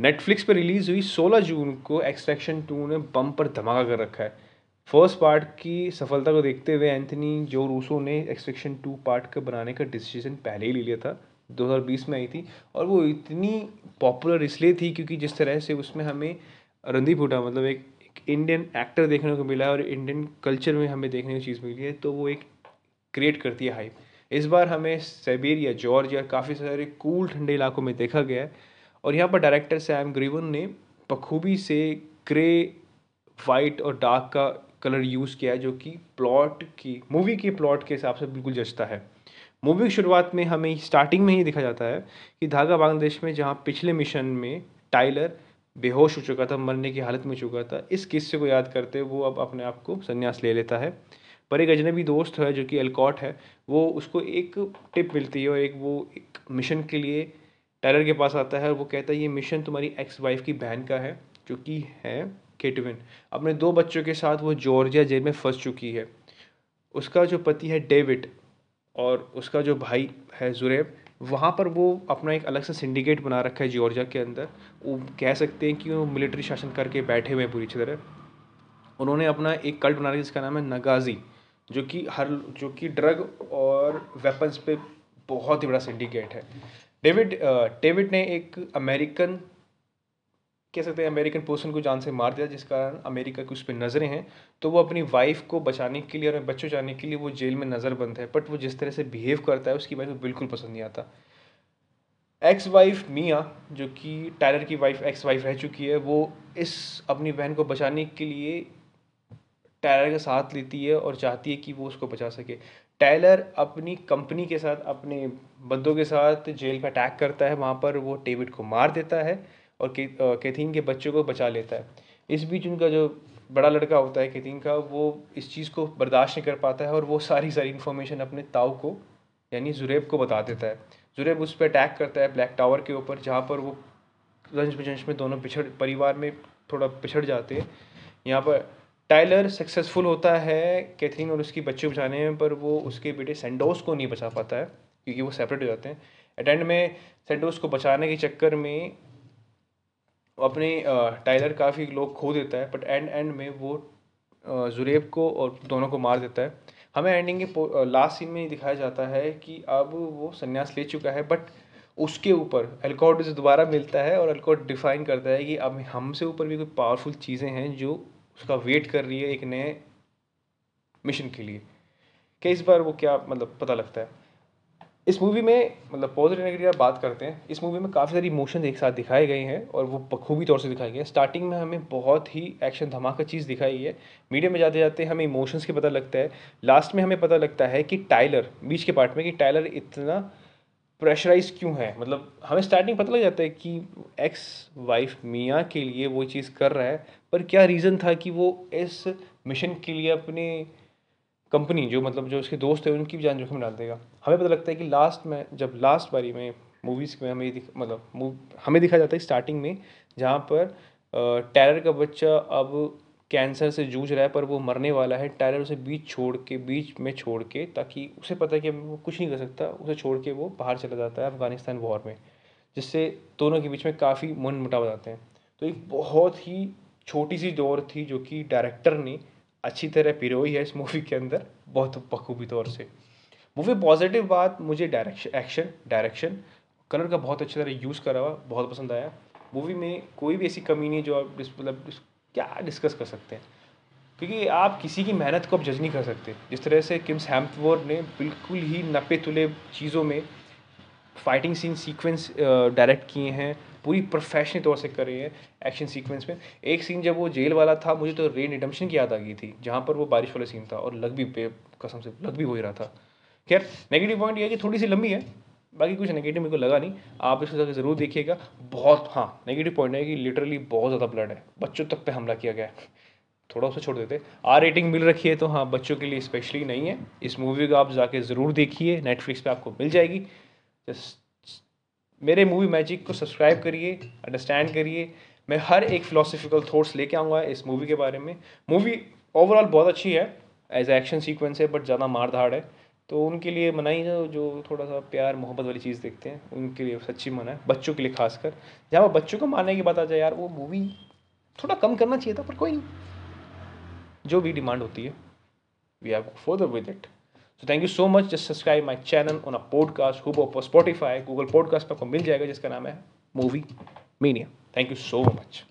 Netflix पर release हुई 16 जून को एक्सट्रैक्शन टू ने बम पर धमाका कर रखा है। फ़र्स्ट पार्ट की सफलता को देखते हुए एंथनी जो रूसो ने एक्सट्रैक्शन टू पार्ट का बनाने का डिसीज़न पहले ही ले लिया था 2020 में आई थी। और वो इतनी पॉपुलर इसलिए थी क्योंकि जिस तरह से उसमें हमें रणदीप हुडा मतलब एक, एक इंडियन एक्टर देखने को मिला और इंडियन कल्चर में हमें देखने की चीज़ मिली है तो वो एक क्रिएट करती है हाइप इस बार हमें साइबेरिया जॉर्जिया काफ़ी सारे कूल ठंडे इलाकों में देखा गया है। और यहाँ पर डायरेक्टर सैम ग्रीवन ने बखूबी से ग्रे वाइट और डार्क का कलर यूज़ किया है, जो कि प्लॉट की मूवी के प्लॉट के हिसाब से बिल्कुल जचता है। मूवी की शुरुआत में हमें स्टार्टिंग में ही दिखा जाता है कि धागा बांग्लादेश में, जहाँ पिछले मिशन में टाइलर बेहोश हो चुका था, मरने की हालत में चुका था, इस किस्से को याद करते वो अब अपने आप को संन्यास ले लेता है। पर एक अजनबी दोस्त है, जो कि एलकॉट है, वो उसको एक टिप मिलती है और एक वो एक मिशन के लिए टायलर के पास आता है और वो कहता है, ये मिशन तुम्हारी एक्स वाइफ की बहन का है, जो कि है केटविन अपने दो बच्चों के साथ वो जॉर्जिया जेल में फंस चुकी है। उसका जो पति है डेविड और उसका जो भाई है जुरेब वहाँ पर वो अपना एक अलग सा सिंडिकेट बना रखा है जॉर्जिया के अंदर। वो कह सकते हैं कि वो मिलिट्री शासन करके बैठे हुए हैं पूरी तरह। उन्होंने अपना एक कल्ट बना रखा जिसका नाम है नगाजी जो कि हर, जो कि ड्रग और वेपन्स पे बहुत ही बड़ा सिंडिकेट है। डेविड डेविड ने एक अमेरिकन, कह सकते हैं अमेरिकन पर्सन को जान से मार दिया, जिस कारण अमेरिका की उस पर नज़रें हैं। तो वो अपनी वाइफ को बचाने के लिए और बच्चों जाने के लिए वो जेल में नज़र बंद है। बट वो जिस तरह से बिहेव करता है, उसकी वाइफ को बिल्कुल पसंद नहीं आता। एक्स वाइफ मियाँ जो कि टायलर की वाइफ एक्स वाइफ रह चुकी है, वो इस अपनी बहन को बचाने के लिए टायलर का साथ लेती है और चाहती है कि वो उसको बचा सके। टायलर अपनी कंपनी के साथ, अपने बंदों के साथ जेल पर अटैक करता है। वहाँ पर वो डेविड को मार देता है और कैथीन के बच्चों को बचा लेता है। इस बीच उनका जो बड़ा लड़का होता है कैथीन का, वो इस चीज़ को बर्दाश्त नहीं कर पाता है और वो सारी सारी इन्फॉर्मेशन अपने ताऊ को, यानी जुरेब को बता देता है। जुरेब उस पर अटैक करता है ब्लैक टावर के ऊपर, जहाँ पर वो रंज बजंश में दोनों पिछड़, परिवार में थोड़ा पिछड़ जाते हैं। यहाँ पर टाइलर सक्सेसफुल होता है कैथरीन और उसकी बच्चे बचाने में, पर वो उसके बेटे सेंडोस को नहीं बचा पाता है, क्योंकि वो सेपरेट हो जाते हैं। एट एंड में सेंडोस को बचाने के चक्कर में अपने टाइलर काफ़ी लोग खो देता है बट एंड एंड में वो जुरेब को और दोनों को मार देता है। हमें एंडिंग के लास्ट सीन में दिखाया जाता है कि अब वो संन्यास ले चुका है बट उसके ऊपर एल्कोड से दोबारा मिलता है और एल्कोड डिफाइन करता है कि अब हमसे ऊपर भी कोई पावरफुल चीज़ें हैं जो उसका वेट कर रही है एक नए मिशन के लिए। कि इस बार वो क्या मतलब पता लगता है। इस मूवी में मतलब पॉजिटिव नेगेटिव बात करते हैं। इस मूवी में काफ़ी सारी इमोशन एक साथ दिखाए गए हैं और वो बखूबी तौर से दिखाए गए हैं। स्टार्टिंग में हमें बहुत ही एक्शन धमाका चीज़ दिखाई है। मीडियम में जाते जाते हमें इमोशंस के पता लगता है। लास्ट में हमें पता लगता है कि टाइलर बीच के पार्ट में कि टाइलर इतना प्रेशराइज क्यों है? मतलब हमें स्टार्टिंग पता लग जाता है कि एक्स वाइफ मियाँ के लिए वो चीज़ कर रहा है, पर क्या रीज़न था कि वो इस मिशन के लिए अपने कंपनी जो मतलब जो उसके दोस्त है, उनकी भी जान जोखिम डाल देगा? हमें पता लगता है कि लास्ट में, जब लास्ट बारी में मूवीज़ में हमें दिख मतलब हमें दिखा जाता है स्टार्टिंग में, जहाँ पर टैलर का बच्चा अब कैंसर से जूझ रहा है, पर वो मरने वाला है। टायलर उसे बीच छोड़ के, बीच में छोड़ के, ताकि उसे पता है कि वो कुछ नहीं कर सकता। उसे छोड़ के वो बाहर चला जाता है अफ़गानिस्तान वॉर में, जिससे दोनों के बीच में काफ़ी मन मुटाव जाते हैं। तो एक बहुत ही छोटी सी दौर थी, जो कि डायरेक्टर ने अच्छी तरह पिरोई है इस मूवी के अंदर, बहुत बखूबी तौर से। मूवी पॉजिटिव बात, मुझे डायरेक्शन एक्शन, डायरेक्शन, कलर का बहुत अच्छी तरह यूज़ करा हुआ, बहुत पसंद आया। मूवी में कोई भी ऐसी कमी नहीं जो आप मतलब क्या डिस्कस कर सकते हैं? क्योंकि आप किसी की मेहनत को आप जज नहीं कर सकते। जिस तरह से किम्स हैम्पवोर ने बिल्कुल ही नपे तुले चीज़ों में फाइटिंग सीन सीक्वेंस डायरेक्ट किए हैं, पूरी प्रोफेशनल तौर से करे हैं एक्शन सीक्वेंस में। एक सीन जब वो जेल वाला था, मुझे तो रेन रिडम्शन की याद आ गई थी, जहाँ पर वो बारिश वाला सीन था और लग भी पे, कसम से लग भी हो ही रहा था। खैर नेगेटिव पॉइंट ये है कि थोड़ी सी लंबी है। बाकी कुछ नेगेटिव मेरे को लगा नहीं। आप इसको जाकर ज़रूर देखिएगा। बहुत हाँ नेगेटिव पॉइंट है कि लिटरली बहुत ज़्यादा ब्लड है। बच्चों तक पे हमला किया गया है। थोड़ा उसे छोड़ देते। आर रेटिंग मिल रखी है तो हाँ बच्चों के लिए स्पेशली नहीं है। इस मूवी को आप जाके ज़रूर देखिए। नेटफ्लिक्स पे आपको मिल जाएगी। मेरे मूवी मैजिक को सब्सक्राइब करिए अंडरस्टैंड करिए। मैं हर एक फ़िलोसफिकल थॉट्स लेके आऊँगा इस मूवी के बारे में। मूवी ओवरऑल बहुत अच्छी है। एज एक्शन सीक्वेंस है बट ज़्यादा मार धाड़ है। तो उनके लिए मनाही है जो थोड़ा सा प्यार, मोहब्बत वाली चीज़ देखते हैं, उनके लिए सच्ची मना है, बच्चों के लिए खासकर। जहाँ बच्चों को मारने की बात आ जाए यार, वो मूवी थोड़ा कम करना चाहिए था, पर कोई नहीं। जो भी डिमांड होती है we have further with it so thank you so much just subscribe my channel on a podcast hub Spotify Google podcast पर आपको मिल जाएगा, जिसका नाम है movie mania thank you so much